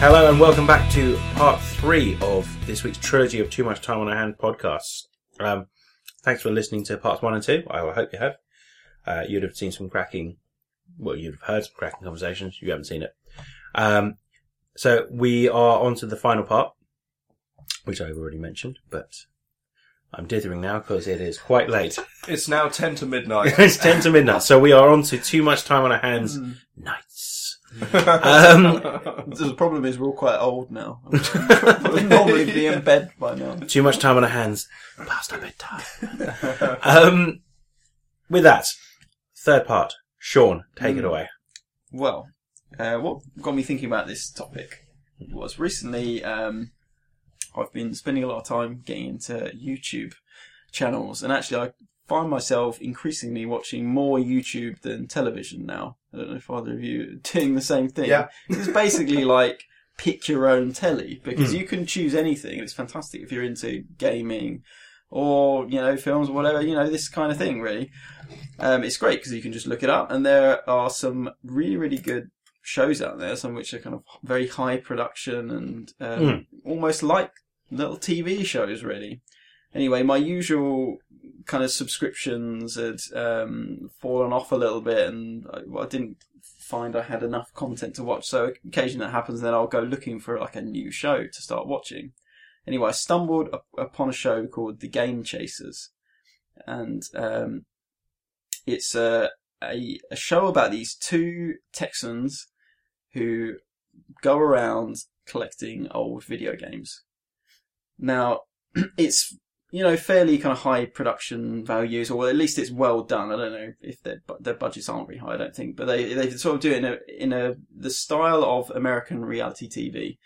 Hello and welcome back to part three of this week's trilogy of Too Much Time on Our Hand podcasts. Um, thanks for listening to parts one and two. I hope you have. Uh, you'd have seen some cracking, well, you'd have heard some cracking conversations. You haven't seen it. Um, so we are on to the final part, which I've already mentioned, but I'm dithering now because it is quite late. It's now 10 to midnight. it's 10 to midnight. So we are on to Too Much Time on Our Hands nights. Um, the problem is we're all quite old now. We'd normally be in bed by now. Too much time on our hands. Past our bedtime. um, with that, third part. Sean, take it Mm. away. Well, uh, what got me thinking about this topic was recently um, I've been spending a lot of time getting into YouTube channels, and actually I find myself increasingly watching more YouTube than television now. I don't know if either of you are doing the same thing. Yeah. It's basically like pick your own telly because you can choose anything. It's fantastic if you're into gaming or, you know, films or whatever, you know, this kind of thing really. Um, it's great because you can just look it up and there are some really, really good shows out there, some which are kind of very high production and um, almost like little TV shows really. Anyway, my usual kind of subscriptions had um, fallen off a little bit, and I, well, I didn't find I had enough content to watch. So occasionally that happens, then I'll go looking for like a new show to start watching. Anyway, I stumbled up upon a show called The Game Chasers, and um, it's a, a a show about these two Texans who go around collecting old video games. Now, it's you know fairly kind of high production values, or at least it's well done. I don't know if their their budgets aren't very high. I don't think, but they they sort of do it in a in a the style of American reality TV.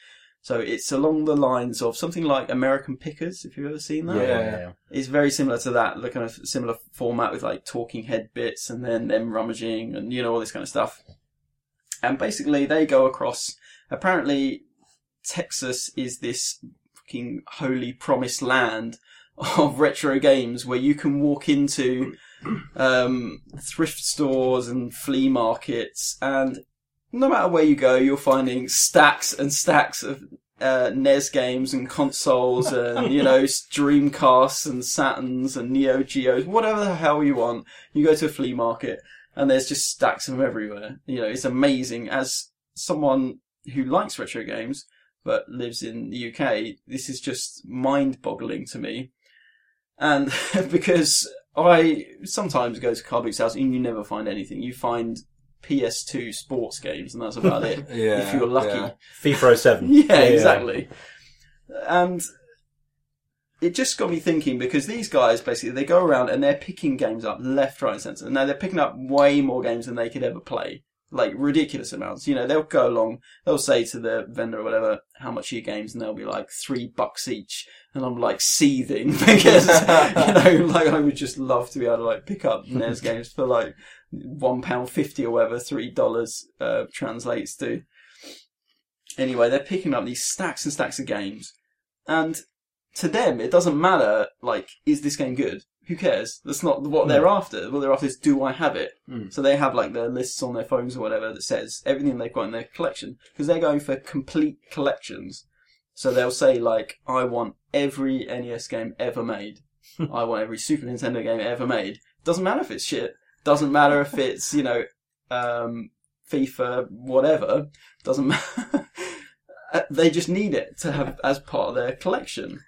So it's along the lines of something like American Pickers, if you've ever seen that. Yeah. It's very similar to that, the kind of similar format with like talking head bits and then them rummaging and you know all this kind of stuff. And basically, they go across. Apparently, Texas is this fucking holy promised land of retro games where you can walk into um, thrift stores and flea markets, and no matter where you go, you're finding stacks and stacks of uh, NES games and consoles and, you know, Dreamcasts and Saturns and Neo Geos, whatever the hell you want. You go to a flea market and there's just stacks of them everywhere. You know, it's amazing. As someone who likes retro games but lives in the UK, this is just mind boggling to me. And because I sometimes go to car boot's house and you never find anything. You find PS2 sports games and that's about it. Yeah, if you're lucky. Oh yeah. FIFA 07. Yeah, exactly. And it just got me thinking because these guys basically they go around and they're picking games up left, right, and centre. Now they're picking up way more games than they could ever play, like ridiculous amounts. You know, they'll go along, they'll say to the vendor or whatever, "How much are your games?" and they'll be like three bucks each, and I'm like seething because you know, like I would just love to be able to like pick up NES games for like one pound fifty or whatever three dollars uh, translates to anyway, they're picking up these stacks and stacks of games, and to them, it doesn't matter. Like, is this game good? Who cares? That's not what they're after. What they're after is, do I have it? Mm. So they have like their lists on their phones or whatever that says everything they've got in their collection because they're going for complete collections. So they'll say like, I want every NES game ever made. I want every Super Nintendo game ever made. Doesn't matter if it's shit. Doesn't matter if it's you know um, FIFA whatever. Doesn't matter. Uh, they just need it to have as part of their collection,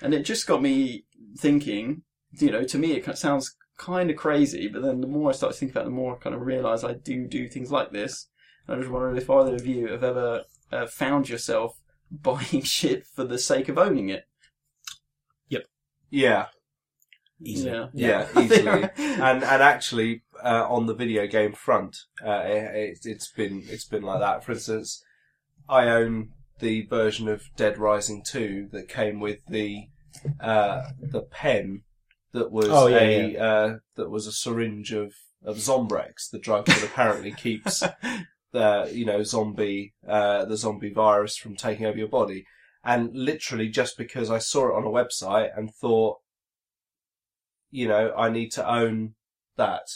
and it just got me thinking. You know, to me it kind of sounds kind of crazy, but then the more I start to think about it, the more I kind of realise I do do things like this. And I just wondered if either of you have ever uh, found yourself buying shit for the sake of owning it. Yep. Yeah, Easy. Yeah. yeah, easily. and and actually, uh, on the video game front, uh, it, it's been it's been like that. For instance, I own the version of Dead Rising two that came with the uh, the pen that was Oh, yeah, a Uh, that was a syringe of of Zombrex, the drug that apparently keeps the you know zombie uh, the zombie virus from taking over your body. And literally, just because I saw it on a website and thought, you know, I need to own that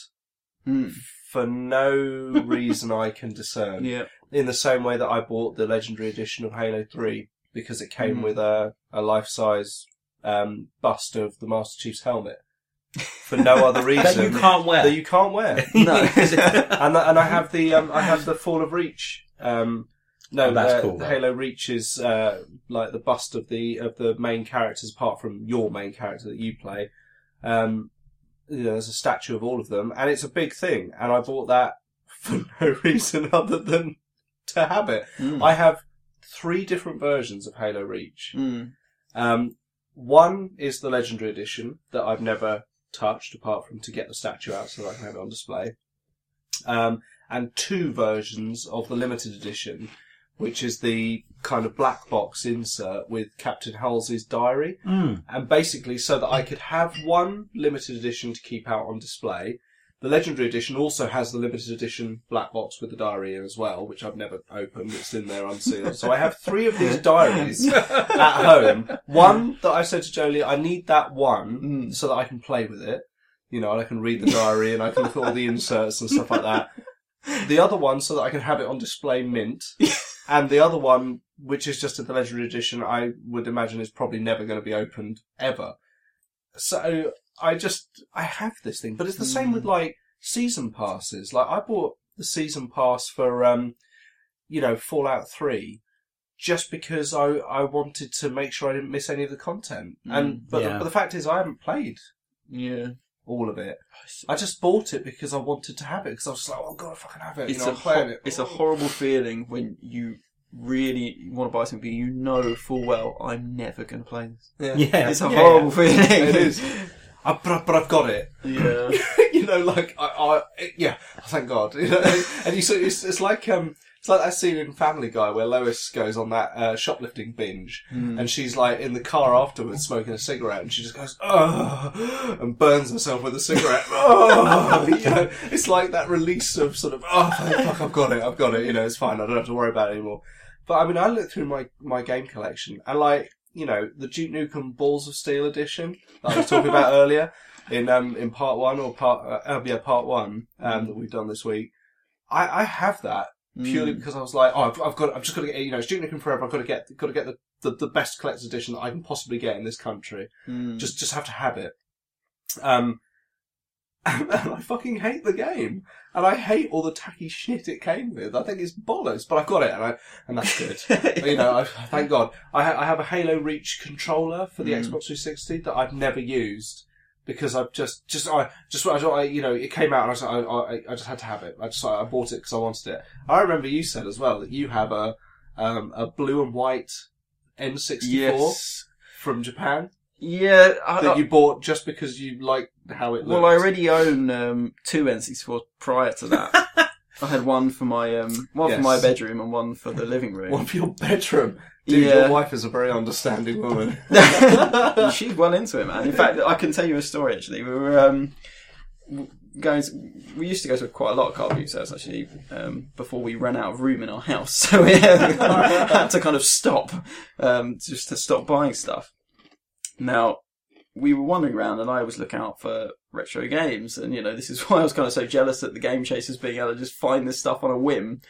Hmm. for no reason I can discern. Yeah. in the same way that I bought the Legendary Edition of Halo 3 because it came Mm. with a, a life size um, bust of the Master Chief's helmet for no other That reason you can't wear. that you can't wear. No. and and I have the um, I have the Fall of Reach. Um, no, Oh, that's uh, cool, the. Halo Reach is uh, like the bust of the of the main characters, apart from your main character that you play. Um, you know, there's a statue of all of them, and it's a big thing. And I bought that for no reason other than to have it. Mm. I have three different versions of Halo Reach. Mm. Um, one is the Legendary Edition that I've never touched, apart from to get the statue out so that I can have it on display. Um, and two versions of the Limited Edition, which is the kind of black box insert with Captain Halsey's diary. Mm. And basically, so that I could have one limited edition to keep out on display. The Legendary Edition also has the limited edition black box with the diary as well, which I've never opened. It's in there unsealed. So I have three of these diaries at home. One that I said to Jolie, I need that one Mm. so that I can play with it. You know, and I can read the diary and I can look at all the inserts and stuff like that. The other one so that I can have it on display mint. and the other one, which is just a legendary edition, I would imagine is probably never going to be opened ever. So I just, I have this thing, but it's the same with like season passes. Like I bought the season pass for, um, you know, Fallout 3 just because I, I wanted to make sure I didn't miss any of the content. and, but, yeah. the, but the fact is I haven't played Yeah. all of it. I just bought it because I wanted to have it because I was like, oh god, I fucking have it. It's you know, a I'm playing ho- it. it's a horrible feeling when you really want to buy something and you know full well I'm never going to play this. yeah. Yeah. It's a Yeah, horrible feeling. It is. I, but, but I've got it. Yeah. you know, like I, I yeah, thank God. You know, and you see, it's, it's like um, it's like that scene in Family Guy where Lois goes on that uh, shoplifting binge, Hmm. and she's like in the car afterwards smoking a cigarette, and she just goes oh, and burns herself with a cigarette. Oh, you know, it's like that release of sort of oh fuck, I've got it, I've got it. You know, it's fine. I don't have to worry about it anymore. But I mean, I looked through my my game collection, and like you know, the Duke Nukem Balls of Steel edition that I was talking about earlier in um in part one or part uh, uh, yeah part one um that we've done this week. I I have that purely Mm. because I was like, oh, I've, I've got I've just got to get you know, it's Duke Nukem Forever. I've got to get got to get the, the the best collector's edition that I can possibly get in this country. Mm. Just just have to have it. Um. And, I fucking hate the game, and I hate all the tacky shit it came with. I think it's bollocks, but I've got it, and I and that's good. you know, I, thank God. I, ha- I have a Halo Reach controller for the Mm. Xbox 360 that I've never used because I've just, just, I, just, I, I, you know, it came out and I, was, I, I, I just had to have it. I just, I bought it because I wanted it. I remember you said as well that you have a, um, a blue and white N64 yes. from Japan Yeah. I, that you bought just because you liked how it looked. well, I already own um, two N64 prior to that. I had one for my um, one Yes. for my bedroom and one for the living room. One for your bedroom. Dude, Yeah. your wife is a very understanding woman. She's well into it, man. In fact, I can tell you a story. Actually, we were um, w- going. To, we used to go to quite a lot of car boot sales actually um, before we ran out of room in our house, so we had to kind of stop um, just to stop buying stuff. Now we were wandering around, and I always look out for retro games, and you know this is why I was kind of so jealous at the Game Chasers being able to just find this stuff on a whim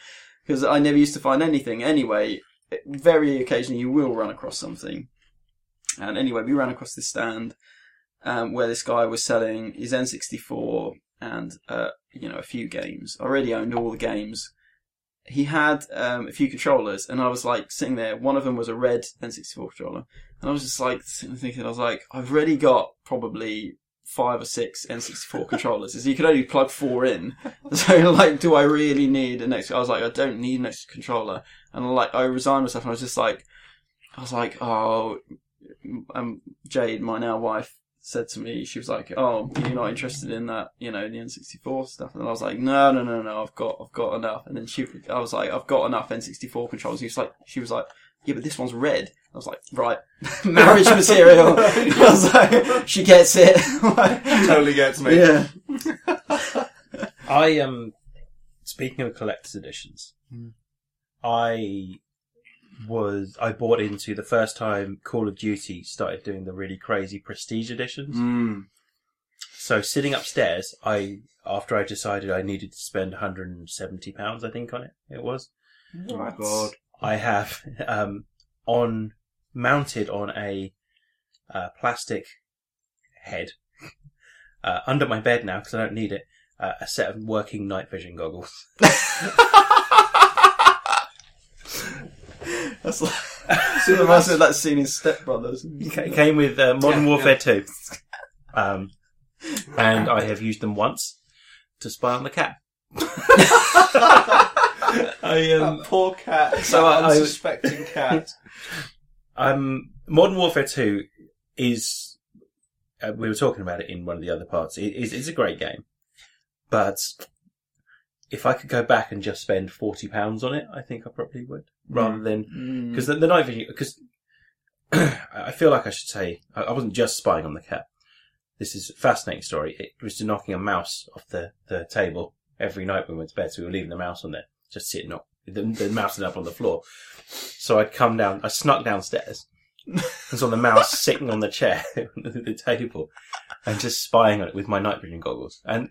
because I never used to find anything. Anyway, very occasionally you will run across something. And anyway, we ran across this stand um, where this guy was selling his N64 and uh, you know a few games. I already owned all the games. He had um, a few controllers, and I was like sitting there. One of them was a red N64 controller, and I was just like sitting thinking, I was like, I've already got probably five or six N64 controllers. So you could only plug four in. So like, do I really need an extra? I was like, I don't need an extra controller, and like I resigned myself, and I was just like, I was like, oh, um, Jade, my now wife, said to me, she was like, "Oh, you're not interested in that, you know, the N64 stuff?" And I was like, "No, no, no, no, I've got, I've got enough." And then she, I was like, "I've got enough N64 controllers." She was like, she was like, "Yeah, but this one's red." I was like, "Right, marriage material." I was like, "She gets it." She totally gets me. yeah. I um speaking of collector's editions, Hmm. I was I bought into the first time Call of Duty started doing the really crazy prestige editions. Mm. So sitting upstairs, I after I decided I needed to spend 170 pounds, I think on it, it was. Oh God. I have um, on mounted on a uh, plastic head uh, under my bed now because I don't need it. Uh, a set of working night vision goggles. That's like, so it reminds me of that scene in Step Brothers. It came with uh, Modern Yeah, Warfare 2. Um, and I have used them once to spy on the cat. I um, poor cat. So that I- I- unsuspecting cat. um, Modern Warfare 2 is, uh, we were talking about it in one of the other parts, it is, it's a great game. But if I could go back and just spend £40 on it, I think I probably would. Rather than, Mm. because the, the night vision, because I feel like I should say, I I wasn't just spying on the cat. This is a fascinating story. It was just knocking a mouse off the, the table every night when we went to bed, so we were leaving the mouse on there, just sitting up, the, the mouse up on the floor. So I'd come down, I snuck downstairs, and saw the mouse sitting on the chair, the table, and just spying on it with my night vision goggles. And,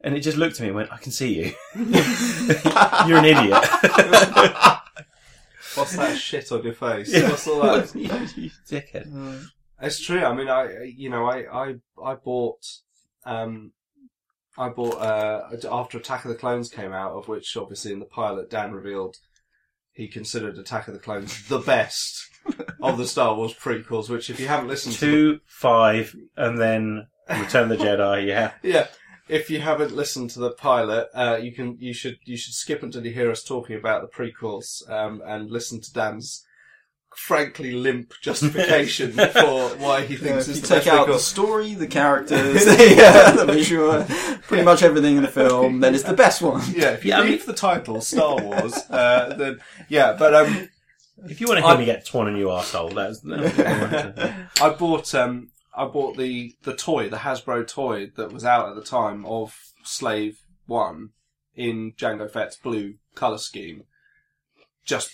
and it just looked at me and went, I can see you. You're an idiot. What's that shit on your face? Yeah. What's all that? you dickhead. Mm. It's true. I mean, I you know, I I I bought um I bought uh after Attack of the Clones came out, of which obviously in the pilot Dan revealed he considered Attack of the Clones the best of the Star Wars prequels. Which, if you haven't listened to, Two, five, and then Return of the Jedi, yeah. yeah, if you haven't listened to the pilot, uh, you can you should you should skip until you hear us talking about the prequels um, and listen to Dan's frankly limp justification for why he thinks if it's you the take best out prequel. the story, the characters, yeah, the visual, pretty much everything in the film, then it's the best one. Yeah, if you Yeah, I leave the title Star Wars, uh, then yeah. But um, If you want to hear I- me get torn and you arsehole, that's. that's I bought um, I bought the the toy, the Hasbro toy that was out at the time of Slave One in Jango Fett's blue color scheme, just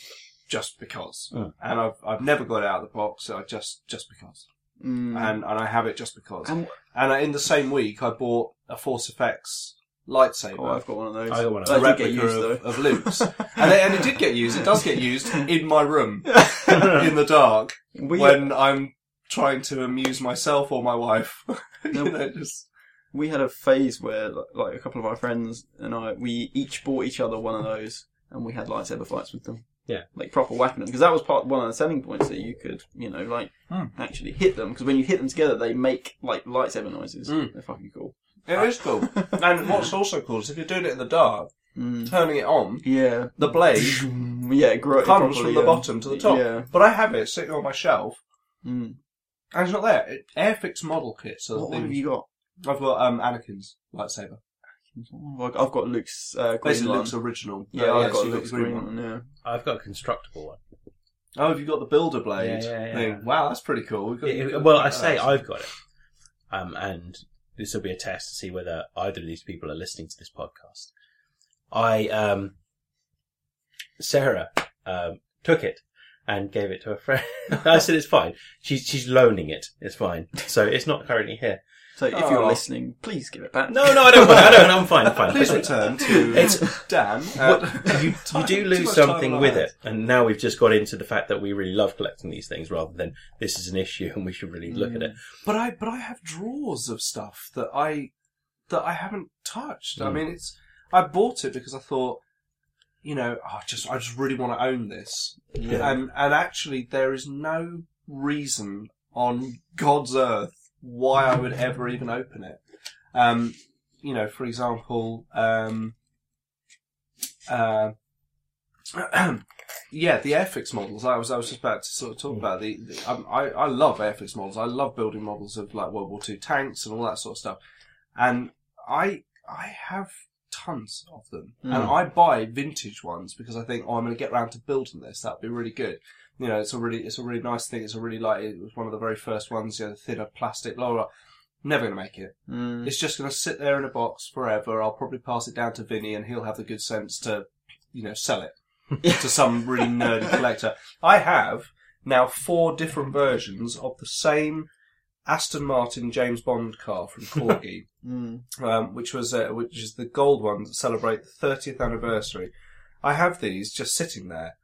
just because. Mm. And I've I've never got it out of the box. I just just because, Mm. and and I have it just because. And- And I, in the same week, I bought a Force FX lightsaber. Oh, I've got one of those. I got one of That those. did get replica used, of, though. of Luke's, and it, and it did get used. It does get used in my room in the dark We, when I'm trying to amuse myself or my wife. you know, just we had a phase where, like, like, a couple of our friends and I, we each bought each other one of those, and we had lightsaber fights with them. Yeah. like proper whacking them, because that was part one of the selling points that you could, you know, like Hmm. actually hit them. Because when you hit them together, they make like lightsaber noises. Mm. They're fucking cool. it is cool. and what's also cool is if you're doing it in the dark, Mm. turning it on, Yeah, the blade yeah, it grows comes from the bottom to the top. Yeah. But I have it sitting on my shelf, Mm. And it's not there. It, Airfix model kits. are the What one have you got? I've got um, Anakin's lightsaber. I've I've got Luke's uh, green Basically, one. Luke's original. Yeah, Uh, I've got you've Luke's the green one. Yeah. I've got a constructible one. Oh, have you got the builder blade? Yeah, yeah, yeah. thing? Wow, that's pretty cool. We've got- It- we've got well, I say actually. I've got it. Um, and this will be a test to see whether either of these people are listening to this podcast. I, um, Sarah, um, took it and gave it to a friend. I said it's fine. She's, she's loaning it. It's fine. So it's not currently here. So if you're Oh. listening, please give it back. No, no, I don't. I don't. I'm fine. I'm fine. Please return to It's Dan. what, you, you time- do too lose time something on with our it, and now we've just got into the fact that we really love collecting these things, rather than this is an issue and we should really look at it. But I but I have drawers of stuff that I that I haven't touched. I Mm. mean, it's I bought it because I thought, you know, oh, I just I just really want to own this, Yeah. and and actually there is no reason on God's earth why I would ever even open it. Um, you know, for example, um, uh, yeah, the Airfix models. I was I was just about to sort of talk Mm. about the. the um, I I love Airfix models. I love building models of like World War Two tanks and all that sort of stuff. And I I have tons of them, and Mm. I buy vintage ones because I think, oh, I'm going to get around to building this. That'd be really good. You know, it's a really it's a really nice thing. It's a really like it was one of the very first ones. You know, thinner plastic, blah blah. blah. Never going to make it. Mm. It's just going to sit there in a box forever. I'll probably pass it down to Vinny, and he'll have the good sense to, you know, sell it to some really nerdy collector. I have now four different versions of the same Aston Martin James Bond car from Corgi, Mm. um, which was uh, which is the gold one to celebrate the 30th anniversary. I have these just sitting there.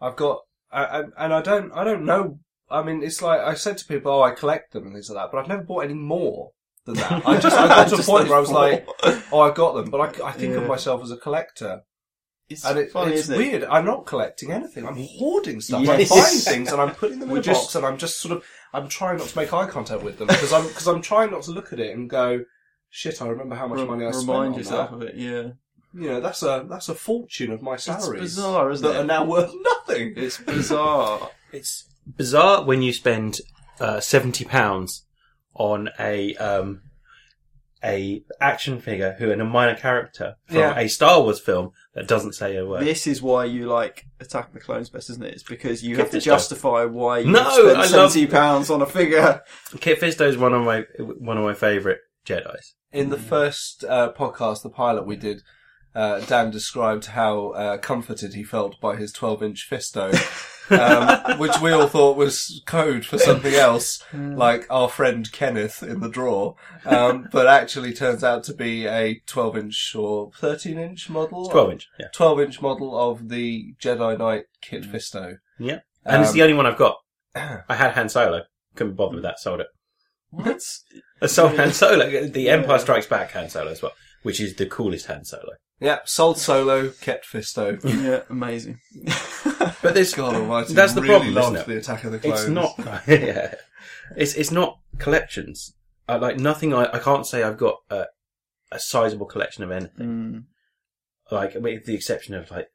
I've got, I, I, and I don't, I don't know. I mean, it's like I said to people, "Oh, I collect them and things like that," but I've never bought any more than that. I just, I got to a point where I was like, "Oh, I've got them," but I, I think of myself as a collector, it's and it, funny, it's isn't it? weird. I'm not collecting anything. I'm hoarding stuff. Yes. I'm buying things and I'm putting them in We're a just- box, and I'm just sort of, I'm trying not to make eye contact with them because I'm, because I'm trying not to look at it and go, "Shit, I remember how much Re- money I spent remind on yourself that." of it. Yeah, You know, that's a that's a fortune of my it's bizarre, isn't that it? are now worth nothing. It's bizarre. It's bizarre when you spend uh, seventy pounds on a um, a action figure who in a minor character from Yeah. a Star Wars film that doesn't say a word. This is why you like Attack of the Clones best, isn't it? It's because you Kit have to Fisto. justify why you No, spent I love- seventy pounds on a figure. Kit Fisto is one of my one of my favourite Jedi's. In the first uh, podcast, the pilot we did, uh, Dan described how uh, comforted he felt by his 12-inch fisto, um, which we all thought was code for something else, like our friend Kenneth in the drawer, um, but actually turns out to be a 12-inch or 13-inch model. Twelve inch, yeah, 12-inch model of the Jedi Knight Kit Fisto. yeah, and it's Um, the only one I've got. I had Han Solo, couldn't bother with that, sold it. What? I sold Han Solo, the Empire Strikes Back Han Solo as well, which is the coolest Han Solo. Yeah, sold solo, kept Fisto. yeah, amazing. But this, God almighty, That's the really problem, loved isn't it? the Attack of the Clones. It's not. yeah, it's it's not collections. I, like nothing. I, I can't say I've got a, a sizable collection of anything. Mm. Like with the exception of like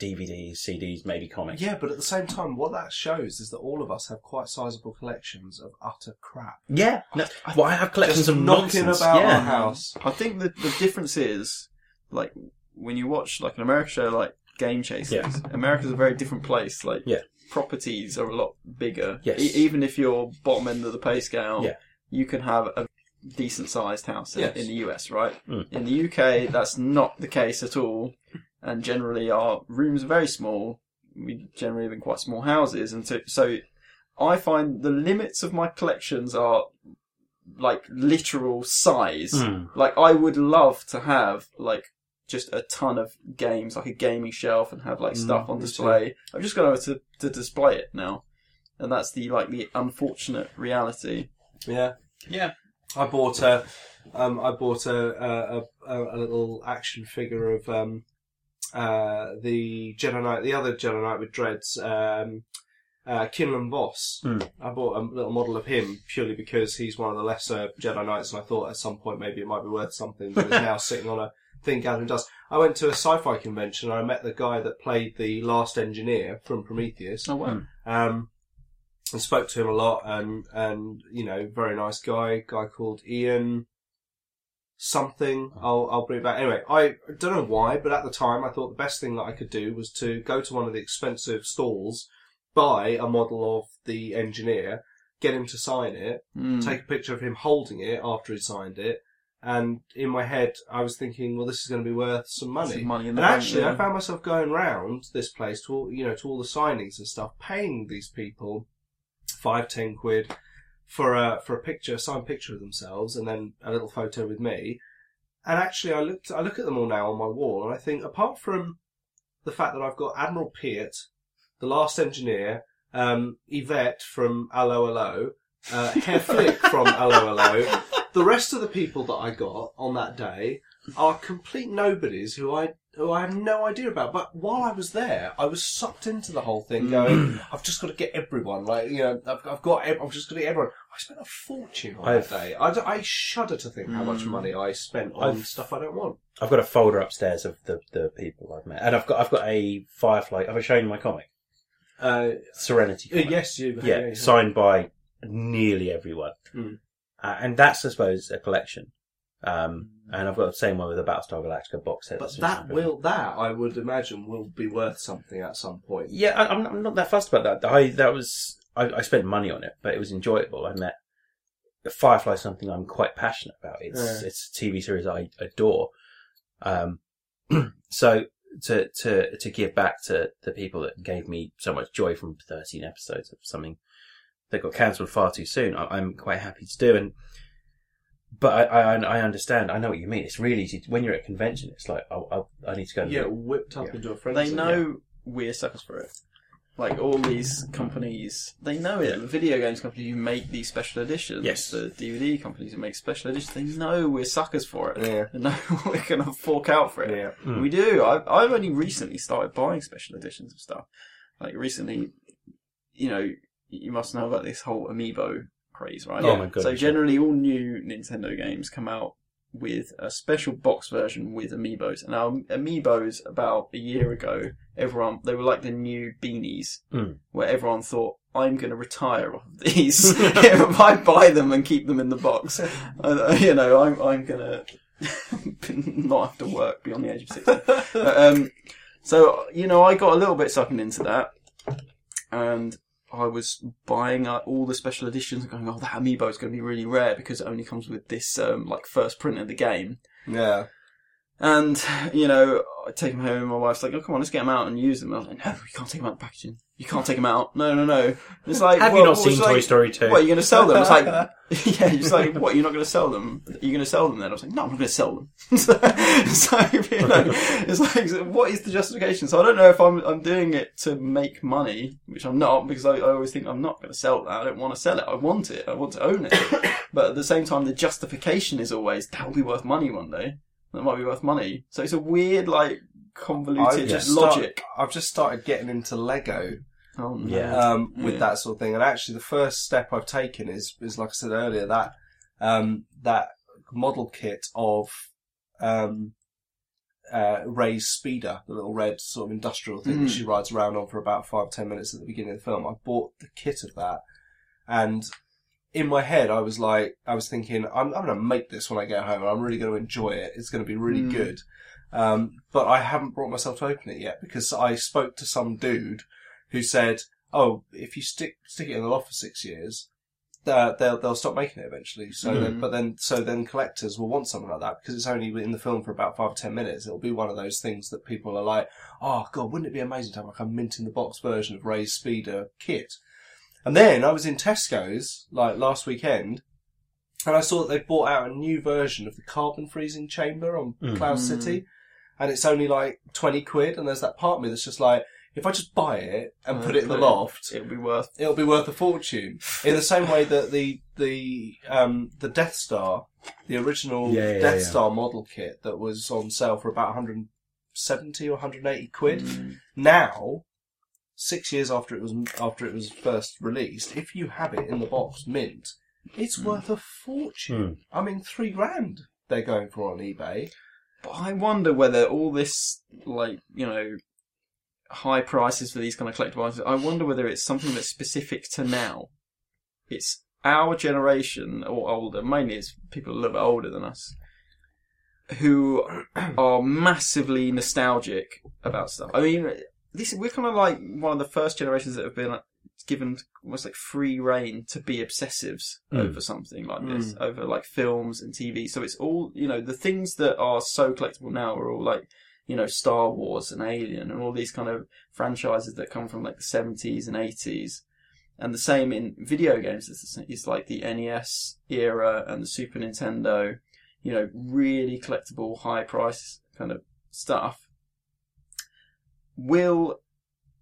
DVDs, CDs, maybe comics. Yeah, but at the same time, what that shows is that all of us have quite sizable collections of utter crap. yeah. No, well, I have collections Just of knocking nonsense. about yeah. our house. I think the the difference is like when you watch like an American show like Game Chasers. Yeah. America's a very different place. Like Yeah. properties are a lot bigger. Yes. E- even if you're bottom end of the pay scale, Yeah. you can have a decent sized house in, Yes. in the US, right? Mm. In the UK, that's not the case at all. And generally, our rooms are very small. We generally live in quite small houses, and so, so I find the limits of my collections are like literal size. Mm. Like I would love to have like just a ton of games, like a gaming shelf, and have like Mm, stuff on me too. display. I've just got to to display it now, and that's the like the unfortunate reality. Yeah, Yeah. I bought a, um, I bought a a, a, a little action figure of um, uh, the Jedi Knight, the other Jedi Knight with dreads, um, uh, Quinlan Vos. Hmm. I bought a little model of him purely because he's one of the lesser Jedi Knights, and I thought at some point maybe it might be worth something. But he's now sitting on a thing gathering dust. I went to a sci-fi convention and I met the guy that played the last engineer from Prometheus Oh wow! um, and spoke to him a lot, and and you know, very nice guy, guy called Ian something. I'll I'll bring it back anyway. I don't know why, but at the time I thought the best thing that I could do was to go to one of the expensive stalls, buy a model of the engineer, get him to sign it, Mm. take a picture of him holding it after he signed it. And in my head, I was thinking, well, this is going to be worth some money. Some money in the And bank, actually, yeah. I found myself going round this place to all, you know, to all the signings and stuff, paying these people five, ten quid for a for a picture, a signed picture of themselves, and then a little photo with me. And actually, I looked, I look at them all now on my wall, and I think, apart from the fact that I've got Admiral Piett, the last engineer, um, Yvette from Allo Allo, uh, Herr Flick from Allo Allo, the rest of the people that I got on that day are complete nobodies who I who I have no idea about. But while I was there, I was sucked into the whole thing, going, "I've just got to get everyone." Like you know, I've, I've got, ev- I've just got to get everyone. I spent a fortune on I've- that day. I, d- I shudder to think how much Mm. money I spent on I've- stuff I don't want. I've got a folder upstairs of the, the people I've met, and I've got I've got a Firefly. Have I shown you my comic? Uh, Serenity. uh, Comic. yes, you. yeah, signed by nearly everyone, Mm. Uh, and that's I suppose a collection. Um, and I've got the same one with the Battlestar Galactica box set. But that will that I would imagine will be worth something at some point. Yeah, I, I'm, not, I'm not that fussed about that. I that was I, I spent money on it, but it was enjoyable. I met the Firefly, something I'm quite passionate about. It's Yeah. it's a TV series I adore. Um, so to to to give back to the people that gave me so much joy from 13 episodes of something that got cancelled far too soon, I, I'm quite happy to do. And but I, I I understand. I know what you mean. It's really easy when you're at a convention. It's like oh, oh, I need to go. And Yeah, whipped up Yeah. into a frenzy. They know we're suckers for it. Like all these companies, they know it. The video games companies who make these special editions, Yes. the DVD companies who make special editions, they know we're suckers for it. Yeah. They know we're going to fork out for it. Yeah. Mm. We do. I've, I've only recently started buying special editions of stuff. Like recently, you know, you must know about this whole amiibo craze, right? Oh my goodness, So generally, all new Nintendo games come out with a special box version with amiibos. And now amiibos, about a year ago, everyone they were like the new beanies, Mm. where everyone thought. I'm going to retire off of these if I buy them and keep them in the box. Uh, you know, I'm I'm going to not have to work beyond the age of sixty. But, um, so you know, I got a little bit sucking into that, and I was buying uh, all the special editions and going, "Oh, that amiibo is going to be really rare because it only comes with this um, like first print of the game." Yeah. And you know, I take them home. and My wife's like, "Oh, come on, let's get them out and use them." I was like, "No, you can't take them out of the packaging. You can't take them out. No, no, no." It's like, Have well, you not well, seen Toy like, Story two? What, are you going to sell them? It's like, yeah, it's like, what, you're not going to sell them? Are you going to sell them then? I was like, no, I'm not going to sell them. so, so, you know, it's like, what is the justification? So I don't know if I'm, I'm doing it to make money, which I'm not, because I, I always think I'm not going to sell that. I don't want to sell it. I want it. I want to own it. but at the same time, the justification is always, that'll be worth money one day. That might be worth money. So it's a weird, like, convoluted I've just logic. start- I've just started getting into Lego oh, no. Yeah. um, with Yeah. that sort of thing. And actually, the first step I've taken is, is like I said earlier, that um, that model kit of um, uh, Rey's speeder, the little red sort of industrial thing that Mm. she rides around on for about five ten minutes at the beginning of the film. I bought the kit of that, and in my head, I was like, I was thinking, I'm, I'm going to make this when I get home. I'm really going to enjoy it. It's going to be really Mm. good. Um, but I haven't brought myself to open it yet because I spoke to some dude who said, "Oh, if you stick stick it in the loft for six years, uh, they'll they'll stop making it eventually." So, Mm. then, but then so then collectors will want something like that because it's only in the film for about five or ten minutes. It'll be one of those things that people are like, "Oh God, wouldn't it be amazing to have like a mint in the box version of Rey's Speeder kit?" And then I was in Tesco's like last weekend. And I saw that they bought out a new version of the carbon freezing chamber on Mm. Cloud Mm. City, and it's only like twenty quid. And there's that part of me that's just like, if I just buy it and Uh, put it in the loft, It'll be worth. it'll be worth a fortune. In the same way that the the um the Death Star, the original Yeah, yeah, Death yeah. Star model kit that was on sale for about 170 or 180 quid, Mm. now. Six years after it was after it was first released, if you have it in the box mint, it's Mm. worth a fortune. Mm. I mean, three grand they're going for on eBay. But I wonder whether all this, like, you know, high prices for these kind of collectible items, I wonder whether it's something that's specific to now. It's our generation, or older, mainly it's people a little bit older than us, who are massively nostalgic about stuff. I mean, this we're kind of like one of the first generations that have been like, given almost like free rein to be obsessives Mm. over something like this, Mm. over like films and TV. So it's all you know, the things that are so collectible now are all like you know Star Wars and Alien and all these kind of franchises that come from like the seventies and eighties. And the same in video games. It's, it's like the NES era and the Super Nintendo. You know, really collectible, high price kind of stuff. Will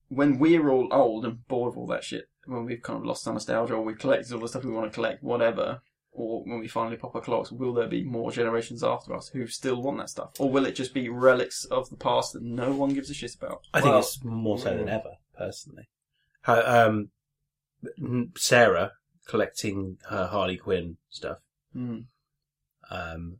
when we're all old and bored of all that shit, when we've kind of lost our nostalgia or we've collected all the stuff we want to collect, whatever, or when we finally pop our clocks, will there be more generations after us who still want that stuff? Or will it just be relics of the past that no one gives a shit about? I think Well, it's more so than ever, personally. How, um, Sarah collecting her Harley Quinn stuff. Mm. Um,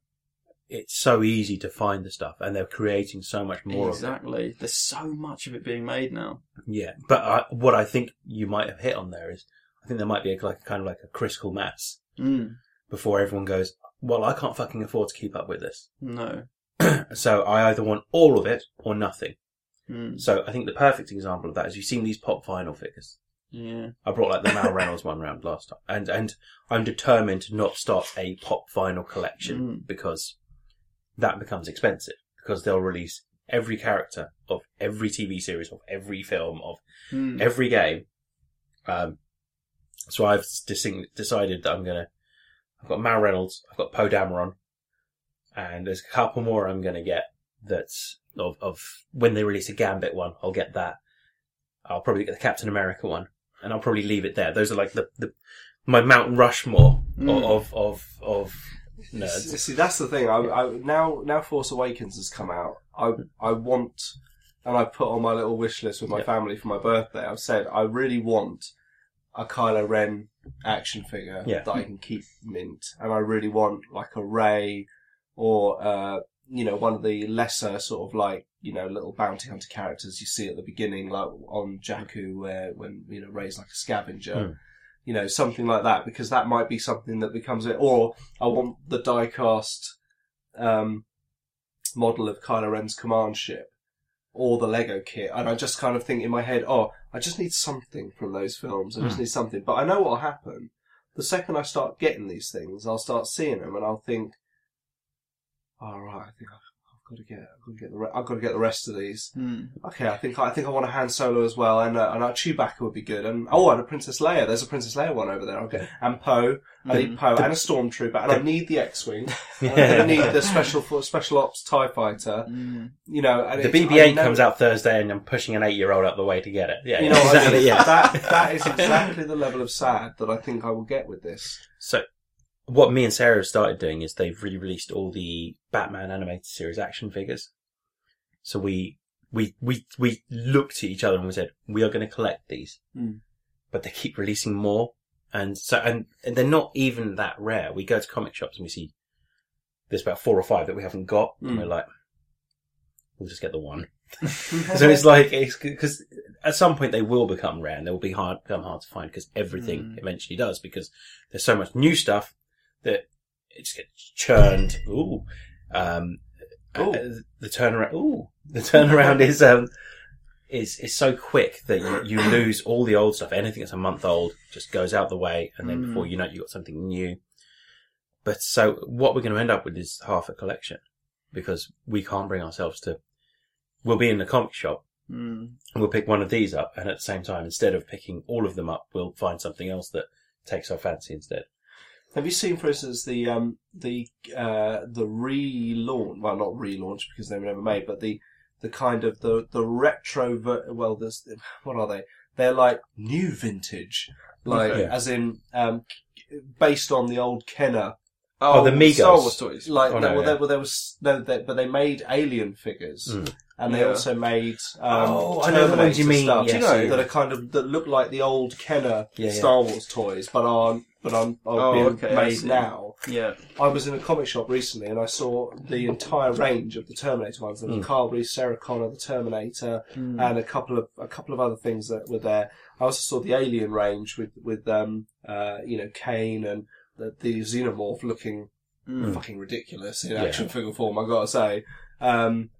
it's so easy to find the stuff, and they're creating so much more of it. Exactly. There's so much of it being made now. Yeah, but I, what I think you might have hit on there is, I think there might be a, like kind of like a critical mass Mm. before everyone goes, well, I can't fucking afford to keep up with this. No. so I either want all of it or nothing. Mm. So I think the perfect example of that is you've seen these pop vinyl figures. Yeah. I brought like the Mal Reynolds one round last time, and and I'm determined to not start a pop vinyl collection Mm. because that becomes expensive because they'll release every character of every TV series of every film of Mm. every game. Um, so I've decided that I'm gonna I've got Mal Reynolds, I've got Poe Dameron, and there's a couple more I'm going to get that's of, of when they release a Gambit one, I'll get that. I'll probably get the Captain America one, and I'll probably leave it there. Those are like the, the my Mount Rushmore Mm. of of of nerds. See, that's the thing. I, I now now Force Awakens has come out. I I want, and I put on my little wish list with my Yeah. family for my birthday. I've said I really want a Kylo Ren action figure Yeah. that I can keep mint, and I really want like a Rey or uh, you know one of the lesser sort of like you know little bounty hunter characters you see at the beginning, like on Jakku, where when you know Rey's like a scavenger. Mm. You know, something like that, because that might be something that becomes it. Or I want the die-cast um, model of Kylo Ren's command ship, or the Lego kit, and I just kind of think in my head, oh, I just need something from those films. I just Hmm. need something. But I know what'll happen. The second I start getting these things, I'll start seeing them, and I'll think, all right, I think I've got to get, I've got to get the, re- I've got to get the rest of these. Hmm. Okay, I think I think I want a Han Solo as well, and uh, and a Chewbacca would be good, and oh, and a Princess Leia. There's a Princess Leia one over there. Okay, and Poe. I need Poe and a stormtrooper, and I need the X-wing. I need the special for special ops Tie Fighter. Hmm. You know, and The it's- BB-8 know- comes out Thursday, and I'm pushing an eight-year-old up the way to get it. Yeah, You know what I exactly. mean? Yeah. That that is exactly the level of sad that I think I will get with this. So, what me and Sarah have started doing is they've re-released all the Batman animated series action figures. So we we we we looked at each other and we said we are going to collect these, Mm. but they keep releasing more, and so and, and they're not even that rare. We go to comic shops and we see there's about four or five that we haven't got, and Mm. we're like, we'll just get the one. so it's like because at some point they will become rare and they will be hard become hard to find because everything Mm. eventually does because there's so much new stuff that it just gets churned. Ooh, um, Ooh. uh, the turnaround. Ooh, the turnaround is um is is so quick that you, you lose all the old stuff. Anything that's a month old just goes out the way, and then Mm. before you know it, you got something new. But so what we're going to end up with is half a collection because we can't bring ourselves to. We'll be in the comic shop Hmm. and we'll pick one of these up, and at the same time, instead of picking all of them up, we'll find something else that takes our fancy instead. Have you seen, for instance, the um, the uh, the relaunch? Well, not relaunch because they were never made, but the the kind of the the retro. Ver- well, there's what are they? They're like new vintage, like Okay. as in um, based on the old Kenner. Oh, the Megos. Star Wars toys. Like, Oh, there, no, well, yeah. there, well, there was no, they, but they made Alien figures, Mm. and they Yeah. also made um, Oh, I know the ones you mean, Stuff, yes, Do you know- that are kind of that look like the old Kenner Yeah, yeah. Star Wars toys, but aren't but aren't, are Oh, being okay, I made see. now. Yeah. I was in a comic shop recently and I saw the entire range of the Terminator ones. There was Mm. Carl Reese, Sarah Connor, the Terminator, Hmm. and a couple of a couple of other things that were there. I also saw the Alien range with with um uh you know Kane and the, the Xenomorph looking Hmm. fucking ridiculous in Yeah. action figure form. I gotta say, um,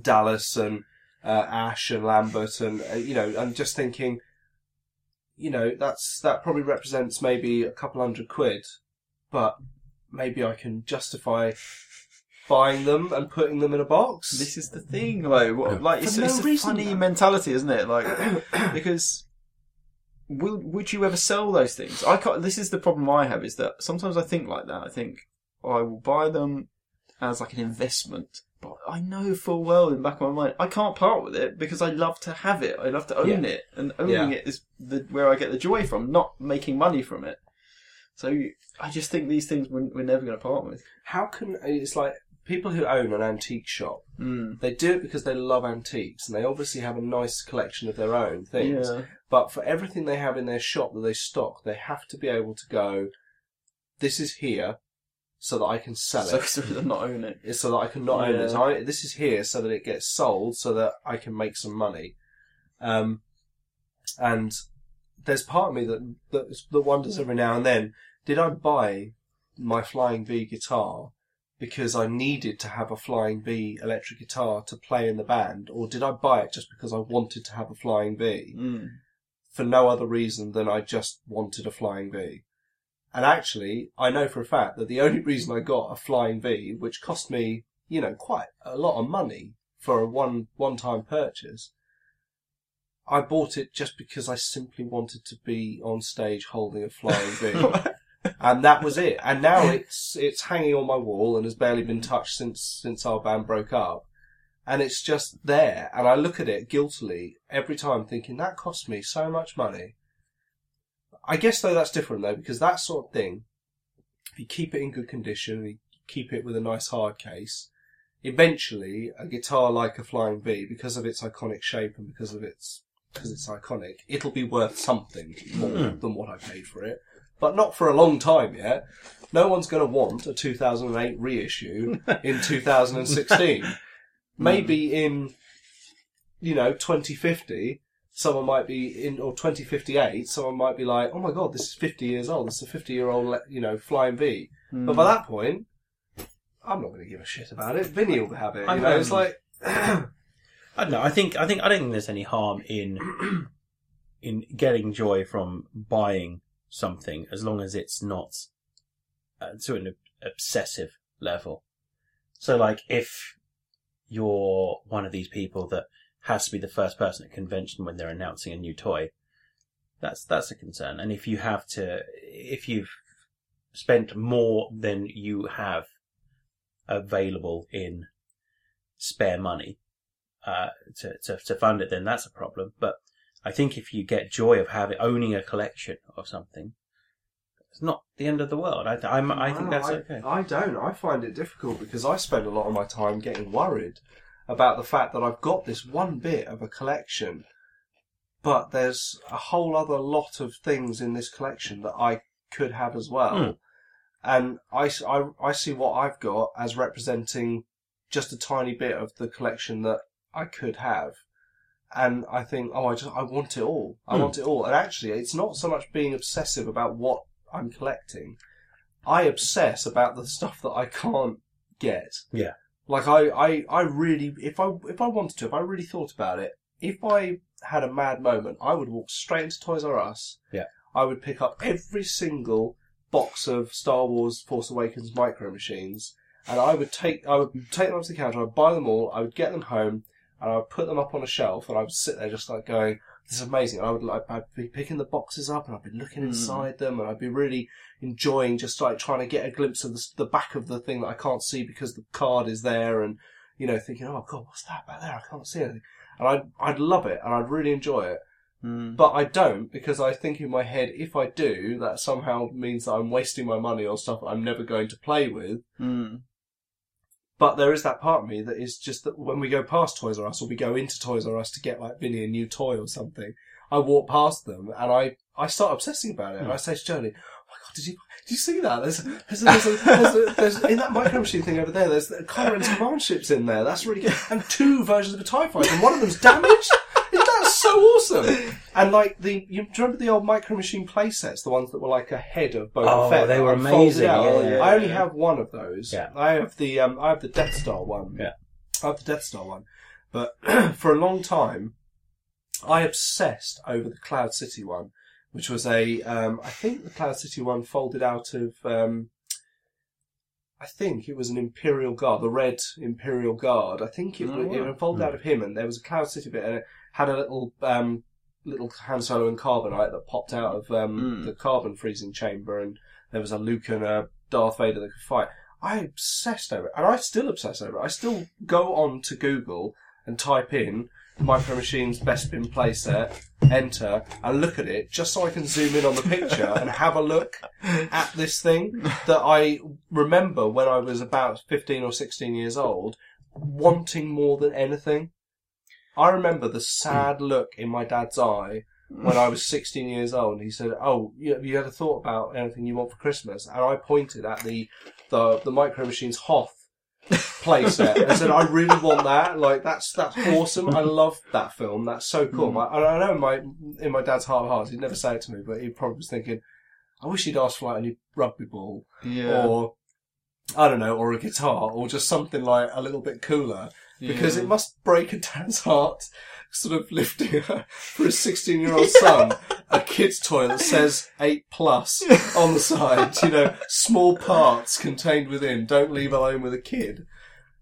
Dallas and uh, Ash and Lambert and uh, you know, I'm just thinking, you know, that's that probably represents maybe a couple hundred quid, but maybe I can justify buying them and putting them in a box. This is the thing, like, what, like For it's, no it's a reason, funny mentality, isn't it? Like, because will would you ever sell those things? I can't. This is the problem I have is that sometimes I think like that. I think oh, I will buy them as like an investment, but I know full well in the back of my mind I can't part with it because I love to have it. I love to own it, and owning Yeah. it is the, where I get the joy from, not making money from it. So I just think these things we're, we're never going to part with. How can it's like people who own an antique shop? Mm. They do it because they love antiques, and they obviously have a nice collection of their own things. Yeah. But for everything they have in their shop that they stock, they have to be able to go, this is here so that I can sell So, it. so to not own it. It's so that I can not own Yeah. this. I, this is here so that it gets sold so that I can make some money. Um, and there's part of me that, that, that wonders every now and then, did I buy my Flying V guitar because I needed to have a Flying V electric guitar to play in the band, or did I buy it just because I wanted to have a Flying V? Mm. for no other reason than I just wanted a flying V. And actually, I know for a fact that the only reason I got a flying V, which cost me, you know, quite a lot of money for a one one time purchase, I bought it just because I simply wanted to be on stage holding a flying V. and that was it. And now it's it's hanging on my wall and has barely been touched since since our band broke up. And it's just there, and I look at it guiltily every time, thinking that cost me so much money. I guess though that's different though, because that sort of thing, if you keep it in good condition, you keep it with a nice hard case, eventually a guitar like a Flying V, because of its iconic shape and because of its because it's iconic, it'll be worth something more Hmm. than what I paid for it. But not for a long time yet. No one's going to want a 2008 reissue in 2016. Maybe in, you know, 2050, someone might be in, or 2058, someone might be like, oh my god, this is 50 years old. This is a 50 year old, you know, Flying V. Hmm. But by that point, I'm not going to give a shit about it. Vinny will have it. You know, it's like, I don't know. I think I think I don't think there's any harm in in getting joy from buying something as long as it's not uh, to an obsessive level. So, like, if you're one of these people that has to be the first person at convention when they're announcing a new toy, that's that's a concern. And if you have to, if you've spent more than you have available in spare money, uh, to, to to fund it, then that's a problem. But I think if you get joy of having owning a collection of something, it's not the end of the world. I th- I'm, I think No, that's I, okay. I don't. I find it difficult because I spend a lot of my time getting worried about the fact that I've got this one bit of a collection, but there's a whole other lot of things in this collection that I could have as well. Hmm. And I see what I've got as representing just a tiny bit of the collection that I could have. And I think, oh, I just, I want it all. I Hmm. want it all. And actually, it's not so much being obsessive about what I'm collecting. I obsess about the stuff that I can't get. Yeah. Like I, I, I really, if I, if I wanted to, if I really thought about it, if I had a mad moment, I would walk straight into Toys R Us. Yeah. I would pick up every single box of Star Wars Force Awakens micro machines, and I would take, I would take them up to the counter, I'd buy them all, I would get them home, and I would put them up on a shelf, and I would sit there just like going, "This is amazing." I would like, I'd be picking the boxes up, and I'd be looking Mm. inside them, and I'd be really enjoying just like trying to get a glimpse of the, the back of the thing that I can't see because the card is there, and you know, thinking, "Oh God, what's that back there? I can't see anything." And I'd I'd love it, and I'd really enjoy it. Hmm. But I don't because I think in my head, if I do, that somehow means that I'm wasting my money on stuff I'm never going to play with. Hmm. But there is that part of me that is just that when we go past Toys R Us or we go into Toys R Us to get like Vinny a new toy or something, I walk past them and I, I start obsessing about it. And I say to Jodie, "Oh my god, did you did you see that? There's there's, there's, a, there's, a, there's in that micro machine thing over there. There's Kylo Ren's command ships in there. That's really good. And two versions of a Tie Fighter, and one of them's damaged. Isn't that so awesome? And like the, you do you remember the old Micro Machine play sets, the ones that were like a head of Boba Oh, Fett? they that were I folded amazing, out? yeah, yeah, I only yeah. have one of those. Yeah. I have the um, I have the Death Star one. Yeah. I have the Death Star one. But for a long time, I obsessed over the Cloud City one, which was a um, I think the Cloud City one folded out of um, I think it was an Imperial Guard, the red Imperial Guard. I think it, Oh, it wow. folded Hmm. out of him, and there was a Cloud City bit, and it had a little um, little Han Solo and carbonite that popped out of um, Mm. the carbon freezing chamber, and there was a Luke and a Darth Vader that could fight. I obsessed over it, and I still obsess over it. I still go on to Google and type in Micro Machines Bespin Playset, enter, and look at it just so I can zoom in on the picture and have a look at this thing that I remember when I was about 15 or 16 years old, wanting more than anything. I remember the sad look in my dad's eye when I was 16 years old. He said, "Oh, you, you had a thought about anything you want for Christmas?" And I pointed at the the, the Micro Machines Hoth playset and said, "I really want that. Like that's that's awesome. I love that film. That's so cool." Mm. My, I I know in my in my dad's heart of hearts, he'd never say it to me, but he probably was thinking, "I wish he'd asked for like a new rugby ball Yeah. or." I don't know, or a guitar, or just something like a little bit cooler because it must break a dad's heart sort of lifting a, for his 16 year old son. A kid's toy that says 8 plus on the side you know small parts contained within. Don't leave alone with a kid.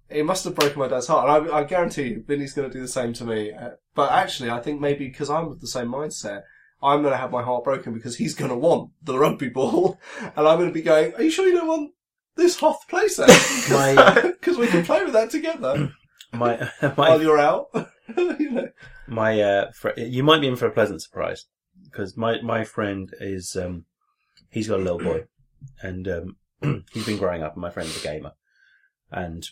It must have broken my dad's heart. And I, I guarantee you Vinny's going to do the same to me. Uh, but actually I think maybe because I'm of the same mindset I'm going to have my heart broken because he's going to want the rugby ball, and I'm going to be going, "Are you sure you don't want this Hoth playset? Because we can play with that together My while you're out." you know. my uh, fr- you might be in for a pleasant surprise because my my friend is um he's got a little boy and um he's been growing up and my friend's a gamer and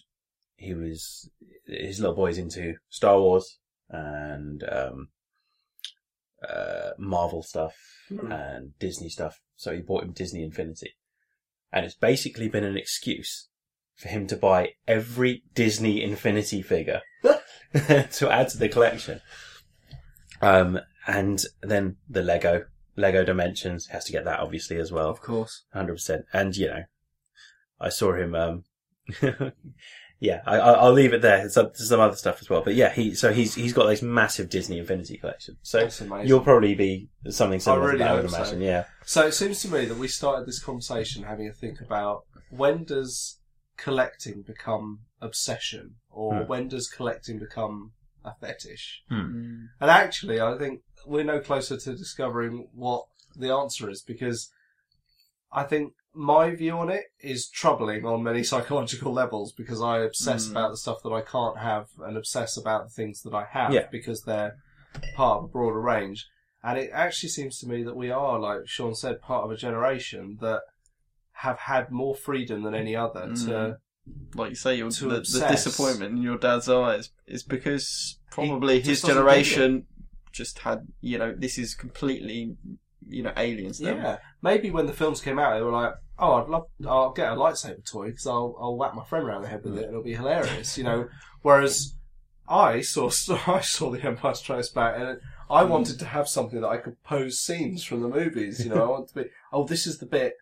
he was his little boy's into Star Wars and um uh Marvel stuff Hmm. and Disney stuff so he bought him Disney Infinity and it's basically been an excuse for him to buy every Disney Infinity figure to add to the collection. Um, and then the Lego, Lego Dimensions has to get that obviously as well, Of course. hundred percent. And you know, I saw him. Um, yeah, I, I- I'll leave it there. There's some, some other stuff as well, but yeah, he so he's he's got this massive Disney Infinity collection. So you'll probably be something similar. really to that, I would hope so. imagine. Yeah. So it seems to me that we started this conversation having a think about when does collecting become obsession, or Hmm. when does collecting become a fetish? Mm. And actually, I think we're no closer to discovering what the answer is because I think my view on it is troubling on many psychological levels because I obsess Mm. about the stuff that I can't have and obsess about the things that I have Yeah. because they're part of a broader range. And it actually seems to me that we are, like Sean said, part of a generation that have had more freedom than any other to mm. Like you say, your, the, the disappointment in your dad's eyes is because probably his generation just had, you know, this is completely, you know, aliens. them. Yeah, maybe when the films came out, they were like, "Oh, I'd love, I'll get a lightsaber toy because I'll, I'll whack my friend around the head with it, and it'll be hilarious," you know. Whereas I saw, I saw the Empire Strikes Back, and I mm. wanted to have something that I could pose scenes from the movies. You know, I want to be, oh, this is the bit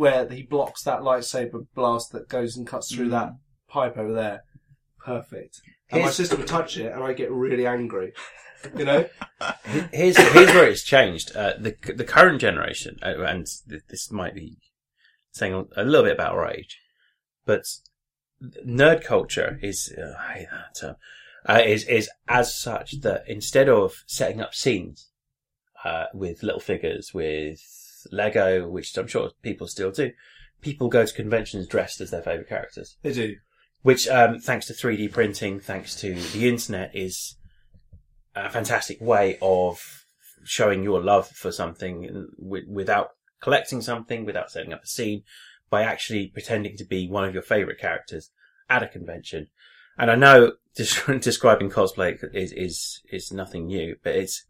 where he blocks that lightsaber blast that goes and cuts through Mm. that pipe over there. Perfect. And my Here's- sister would touch it, and I get really angry. You know. here's here's where it's changed. Uh, the the current generation, uh, and th- this might be saying a little bit about our age, but nerd culture is uh, I hate that term, uh, is is as such that instead of setting up scenes uh, with little figures with Lego, which I'm sure people still do, people go to conventions dressed as their favorite characters They do. which um, thanks to 3D printing, thanks to the internet, is a fantastic way of showing your love for something w- without collecting something, without setting up a scene, by actually pretending to be one of your favorite characters at a convention. And I know des- describing cosplay is is is nothing new, but it's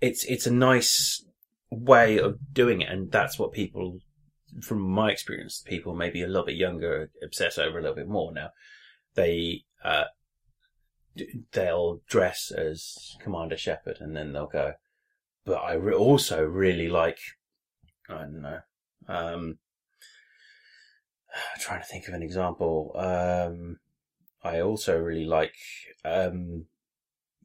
it's it's a nice way of doing it, and that's what people from my experience, people maybe a little bit younger obsess over a little bit more now. They uh, they'll dress as Commander Shepard, and then they'll go. But I re- also really like. I don't know. Um, trying to think of an example. Um, I also really like um,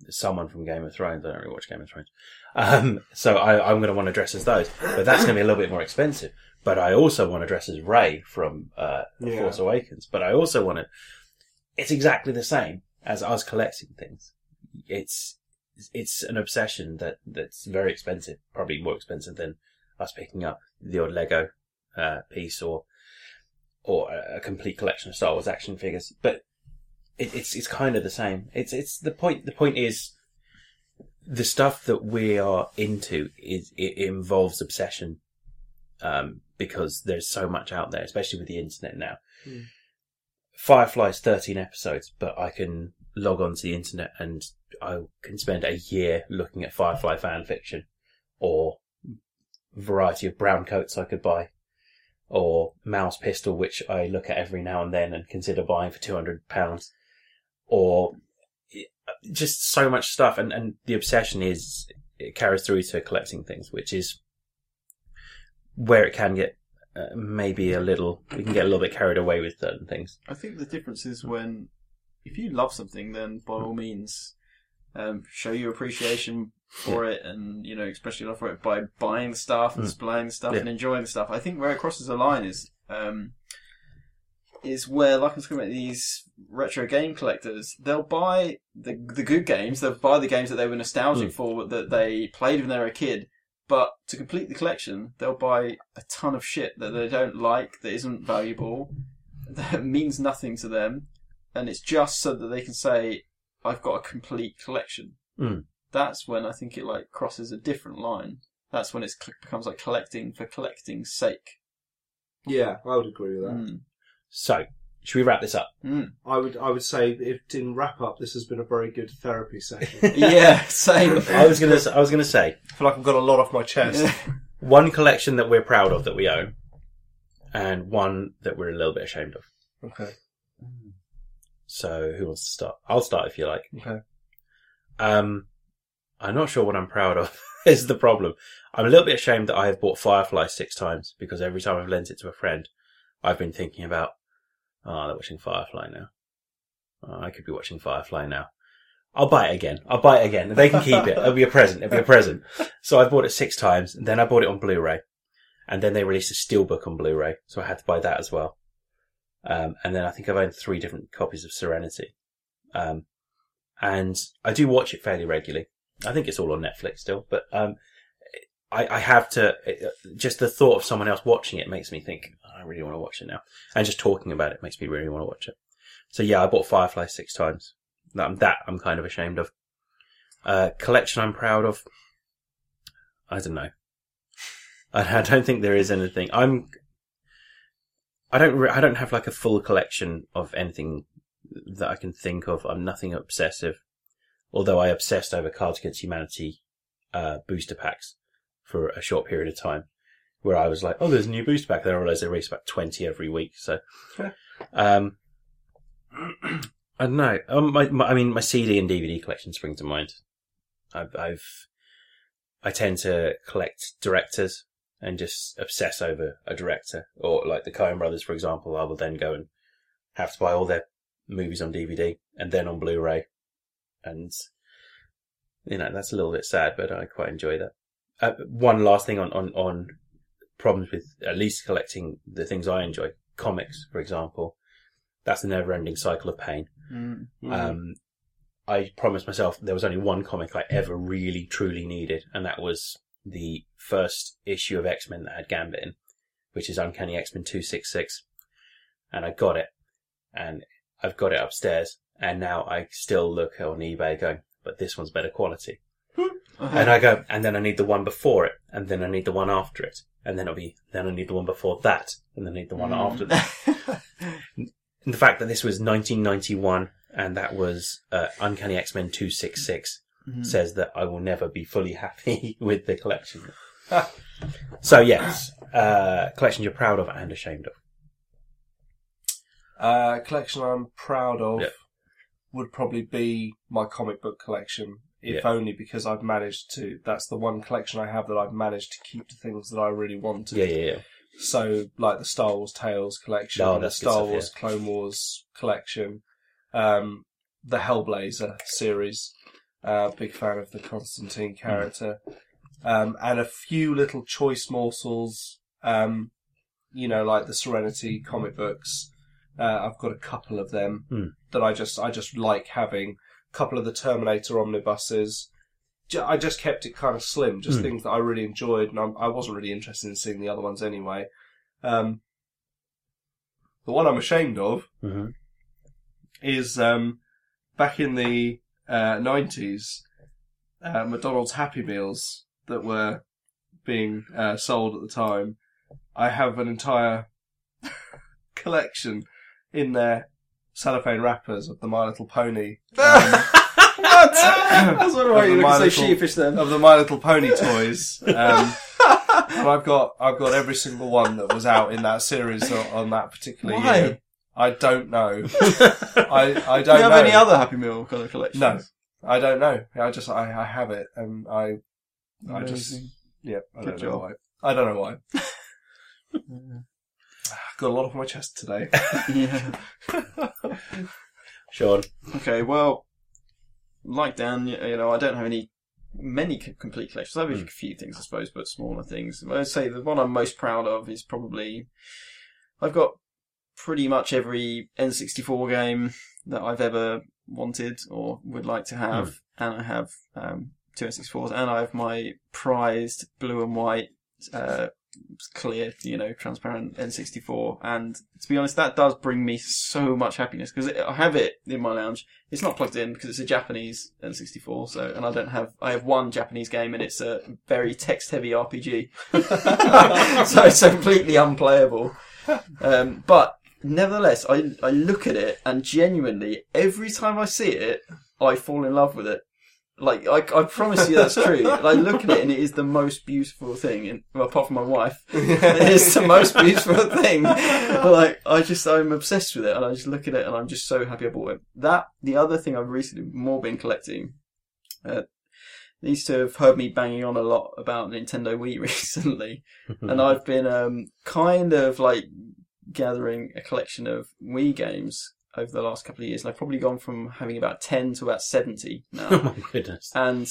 someone from Game of Thrones. I don't really watch Game of Thrones, um, so I, I'm going to want to dress as those. But that's going to be a little bit more expensive but I also want to dress as Rey from uh, Yeah. Force Awakens. But I also want to. It's exactly the same as us collecting things. It's it's an obsession that that's very expensive, probably more expensive than us picking up the odd Lego uh, piece or or a complete collection of Star Wars action figures. But it, it's it's kind of the same. It's it's the point. The point is the stuff that we are into is it involves obsession um, because there's so much out there, especially with the internet now. Mm. Firefly's 13 episodes, but I can log on to the internet and I can spend a year looking at Firefly fan fiction or variety of brown coats I could buy or Mal's Pistol, which I look at every now and then and consider buying for £200 or just so much stuff. And, and the obsession is, it carries through to collecting things, which is where it can get uh, maybe a little, we can get a little bit carried away with certain things. I think the difference is when, if you love something, then by all means, um, show your appreciation for it, and you know, express your love for it by buying stuff and Mm. displaying stuff Yeah. and enjoying the stuff. I think where it crosses the line is, um, is where, like I was talking about these retro game collectors, they'll buy the the good games, they'll buy the games that they were nostalgic Mm. for, that they played when they were a kid. But to complete the collection, they'll buy a ton of shit that they don't like, that isn't valuable, that means nothing to them, and it's just so that they can say, "I've got a complete collection." Mm. That's when I think it like crosses a different line. That's when it becomes like collecting for collecting's sake. Yeah, I would agree with that. Mm. So, should we wrap this up? Mm. I would I would say if in wrap up, this has been a very good therapy session. yeah, same. I was gonna. I was gonna say I feel like I've got a lot off my chest. one collection that we're proud of that we own, and one that we're a little bit ashamed of. Okay. So, who wants to start? I'll start if you like. Okay. Um, I'm not sure what I'm proud of. is the problem. I'm a little bit ashamed that I have bought Firefly six times because every time I've lent it to a friend, I've been thinking about, oh, they're watching Firefly now. Oh, I could be watching Firefly now. I'll buy it again. I'll buy it again. They can keep it. It'll be a present. It'll be a present. So I bought it six times, and then I bought it on Blu-ray, and then they released a steelbook on Blu-ray, so I had to buy that as well. Um, and then I think I've owned three different copies of Serenity. Um, and I do watch it fairly regularly. I think it's all on Netflix still, but um, I, I have to. It, just the thought of someone else watching it makes me think "Oh, I really want to watch it now, and just talking about it makes me really want to watch it. So yeah, I bought Firefly six times. That, that I'm kind of ashamed of. Uh, collection I'm proud of. I don't know. I, I don't think there is anything. I'm. I don't. re- I don't have like a full collection of anything that I can think of. I'm nothing obsessive. Although I obsessed over Cards Against Humanity uh, booster packs for a short period of time, where I was like, "Oh, there's a new booster pack." Then I realised they release about twenty every week. So, um, I don't know. Um, my, my, I mean, my CD and DVD collection spring to mind. I've, I've, I tend to collect directors and just obsess over a director, or like the Coen Brothers, for example. I will then go and have to buy all their movies on DVD and then on Blu-ray, and you know that's a little bit sad, but I quite enjoy that. Uh, one last thing on, on on problems with at least collecting the things I enjoy, comics, for example. That's a never-ending cycle of pain. Mm. Um, I promised myself there was only one comic I ever really truly needed, and that was the first issue of X Men that had Gambit in, which is Uncanny X Men two six six, and I got it, and I've got it upstairs, and now I still look on eBay going, but this one's better quality, and I go, and then I need the one before it, and then I need the one after it, and then it'll be, then I need the one before that, and then I need the one after that. And the fact that this was 1991 and that was uh, Uncanny X Men 266 Mhm. says that I will never be fully happy with the collection. so, yes, uh, collection you're proud of and ashamed of. Uh, collection I'm proud of would probably be my comic book collection, if Yep. only because I've managed to. That's the one collection I have that I've managed to keep the things that I really wanted. Yeah, yeah, yeah. So, like the Star Wars Tales collection, Oh, the Star stuff, Wars Clone Wars collection, um, the Hellblazer series. Uh, big fan of the Constantine character, um, and a few little choice morsels. Um, you know, like the Serenity comic books. Uh, I've got a couple of them Hmm. that I just I just like having. A couple of the Terminator omnibuses. I just kept it kind of slim, just Hmm. things that I really enjoyed, and I'm, I wasn't really interested in seeing the other ones anyway. Um, the one I'm ashamed of hmm is um, back in the uh, 90s, uh, McDonald's Happy Meals that were being uh, sold at the time. I have an entire collection in their cellophane wrappers of the My Little Pony. Um, what? That's not right. Of You look so sheepish then. of the My Little Pony toys. Um, and I've got I've got every single one that was out in that series on, on that particular Why? year. I don't know. I I don't don't you have know. any other Happy Meal kind of collections? No. I don't know. I just I, I have it and I I just yeah I Good don't know job. why. I don't know why. Got a lot off my chest today. yeah. Sean. Okay, well, like Dan, you know, I don't have any many complete collections. I have Hmm. a few things, I suppose, but smaller things. I'd say the one I'm most proud of is probably I've got pretty much every N64 game that I've ever wanted or would like to have, and I have um, two N64s, and I have my prized blue and white, uh, clear, you know, transparent N64. And to be honest, that does bring me so much happiness because I have it in my lounge. It's not plugged in because it's a Japanese N64, so and I don't have. I have one Japanese game, and it's a very text-heavy RPG, so it's completely unplayable. Um, but nevertheless, I I look at it and genuinely every time I see it, I fall in love with it. Like I, I promise you that's true. I look at it and it is the most beautiful thing. And well, apart from my wife, it is the most beautiful thing. Like I just I'm obsessed with it, and I just look at it and I'm just so happy I bought it. That the other thing I've recently more been collecting. Uh, these two have heard me banging on a lot about Nintendo Wii recently, and I've been um, kind of like gathering a collection of Wii games over the last couple of years, and I've probably gone from having about ten to about seventy now. oh my goodness. and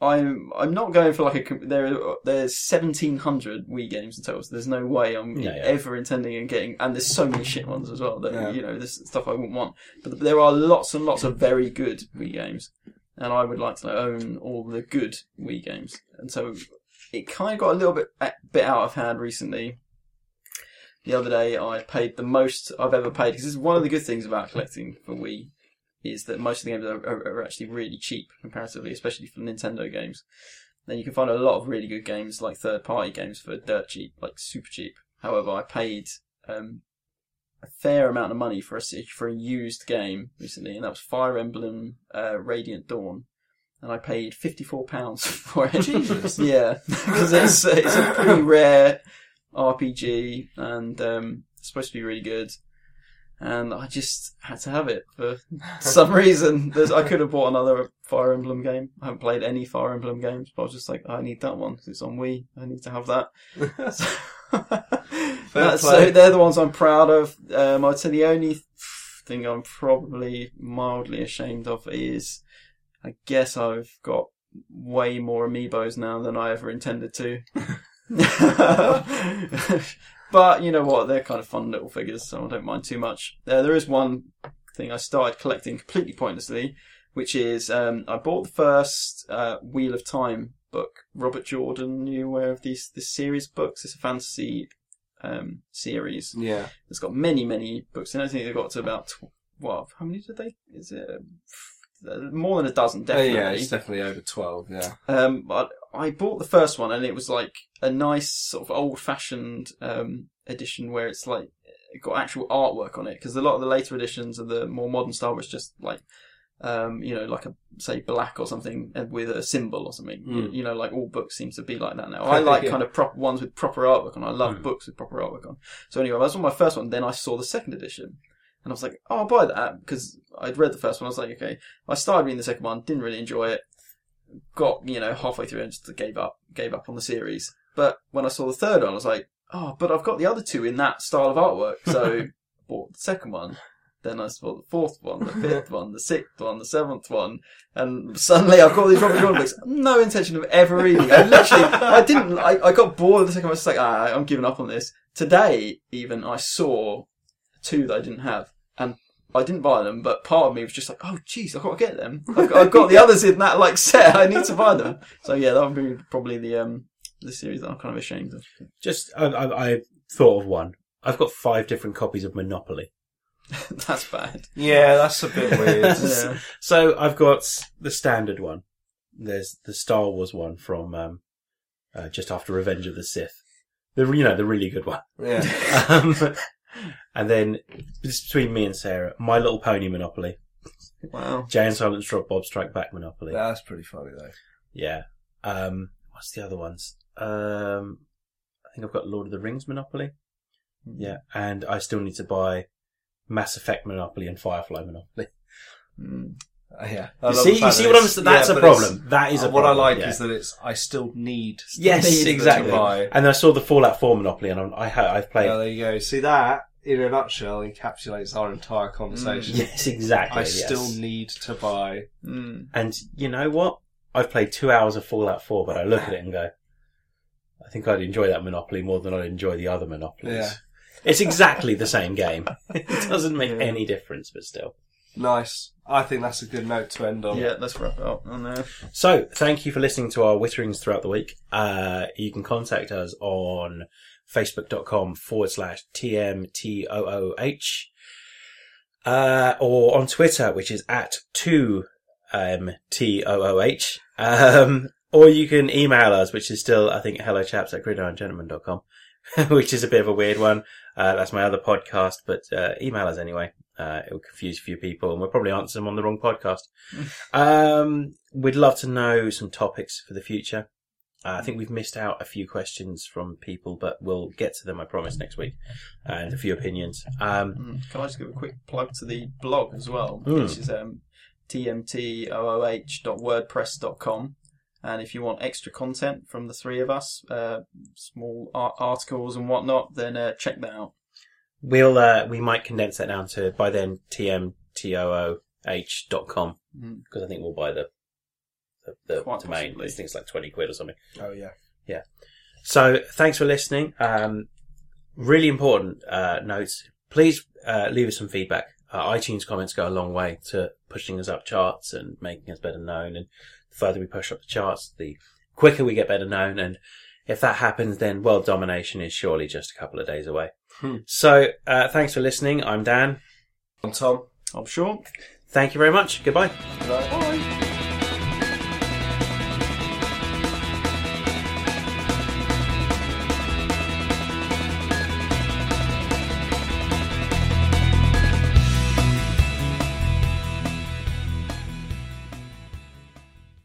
I'm I'm not going for like a there there's seventeen hundred Wii games in total. So there's no way I'm Yeah, yeah. ever intending on getting, and there's so many shit ones as well that Yeah. you know there's stuff I wouldn't want. But there are lots and lots of very good Wii games, and I would like to own all the good Wii games. And so it kind of got a little bit a bit out of hand recently. The other day, I paid the most I've ever paid because this is one of the good things about collecting for Wii is that most of the games are, are, are actually really cheap comparatively, especially for Nintendo games. Then you can find a lot of really good games, like third-party games, for dirt cheap, like super cheap. However, I paid um, a fair amount of money for a for a used game recently, and that was Fire Emblem uh, Radiant Dawn, and I paid fifty-four pounds for it. Jesus. yeah, because it's it's a pretty rare RPG, and um, it's supposed to be really good. And I just had to have it for some reason. There's, I could have bought another Fire Emblem game. I haven't played any Fire Emblem games, but I was just like, I need that one because it's on Wii. I need to have that. That's, so they're the ones I'm proud of. Um, I'd say the only thing I'm probably mildly ashamed of is, I guess I've got way more amiibos now than I ever intended to. but you know what? They're kind of fun little figures, so I don't mind too much. Uh, there is one thing I started collecting completely pointlessly, which is um, I bought the first uh, Wheel of Time book. Robert Jordan, you aware of these this series of books? It's a fantasy um, series. Yeah. It's got many, many books, and I think they've got to about tw- what? How many did they? Is it uh, more than a dozen? Oh, Definitely. yeah, it's definitely over 12, yeah. Um, but I bought the first one, and it was like a nice sort of old-fashioned um, edition where it's like it got actual artwork on it. Because a lot of the later editions of the more modern style was just like, um, you know, like a say black or something and with a symbol or something. You, Mm. you know, like all books seem to be like that now. I like Yeah. kind of proper ones with proper artwork on. I love Mm. books with proper artwork on. So anyway, that was on my first one. Then I saw the second edition. And I was like, oh, I'll buy that because I'd read the first one. I was like, okay. I started reading the second one, didn't really enjoy it got you know halfway through and just gave up gave up on the series. But when i saw the third one i was like oh but i've got the other two in that style of artwork. So I bought the second one then i saw the fourth one the fifth one the sixth one the seventh one and suddenly i've got these robert jordan books. No intention of ever reading. I literally i didn't I, I got bored of the second one. I was just like ah, i'm giving up on this. Today even i saw two that i didn't have I didn't buy them, but part of me was just like, "Oh, jeez, I've got to get them. I've got, I've got the others in that like set. I need to buy them." So yeah, that would be probably the um the series that I'm kind of ashamed of. Just, I, I, I thought of one. I've got five different copies of Monopoly. That's bad. Yeah, that's a bit weird. Yeah. So I've got the standard one. There's the Star Wars one from um, uh, just after Revenge of the Sith. The you know the really good one. yeah. Um, and then it's between me and Sarah, My Little Pony Monopoly, Wow. Jay and Silent Drop Bob Strike Back Monopoly. That's pretty funny, though. Yeah. Um, what's the other ones? Um, I think I've got Lord of the Rings Monopoly. Yeah, and I still need to buy Mass Effect Monopoly and Firefly Monopoly. Mm. Uh, yeah. You I love see, you fact see that what I'm it's- saying? That's yeah, a but it's- problem. That is a uh, what problem. I like yeah. is that it's, I still need yes, need exactly. to buy. And I saw the Fallout 4 Monopoly, and I'm, I ha- I've played. Yeah, there you go. See that, in a nutshell, encapsulates our entire conversation. yes, exactly. I yes. still need to buy. Mm. And you know what? I've played two hours of Fallout 4, but I look at it and go, I think I'd enjoy that Monopoly more than I'd enjoy the other Monopolies. Yeah. It's exactly the same game. It doesn't make Yeah. any difference, but still. Nice. I think that's a good note to end on. Yeah, let's wrap it up on there. So, thank you for listening to our witterings throughout the week. Uh, you can contact us on facebook.com forward slash TMTOOH, uh, or on Twitter, which is at 2MTOOH. Um, or you can email us, which is still, I think, hello chaps at gridirongentleman.com, which is a bit of a weird one. Uh, that's my other podcast, but, uh, email us anyway. Uh, it will confuse a few people and we'll probably answer them on the wrong podcast. Um, we'd love to know some topics for the future. Uh, I think we've missed out a few questions from people, but we'll get to them, I promise, next week. And a few opinions. Um, Mm, Can I just give a quick plug to the blog as well, Mm. which is um, tmtooh.wordpress.com. And if you want extra content from the three of us, uh, small art- articles and whatnot, then uh, check that out. We'll, uh, we might condense that down to, by then, tmtooh.com. Mm. Because I think we'll buy the, the, the Quite domain. possibly. This thing's like 20 quid or something. Oh yeah. yeah. So thanks for listening. Um, really important uh, notes. Please uh, leave us some feedback. Uh, iTunes comments go a long way to pushing us up charts and making us better known. And the further we push up the charts, the quicker we get better known. And if that happens, then world domination is surely just a couple of days away. Hmm. So uh, thanks for listening. I'm Dan. I'm Tom. I'm Sean. Thank you very much. Goodbye. Good night.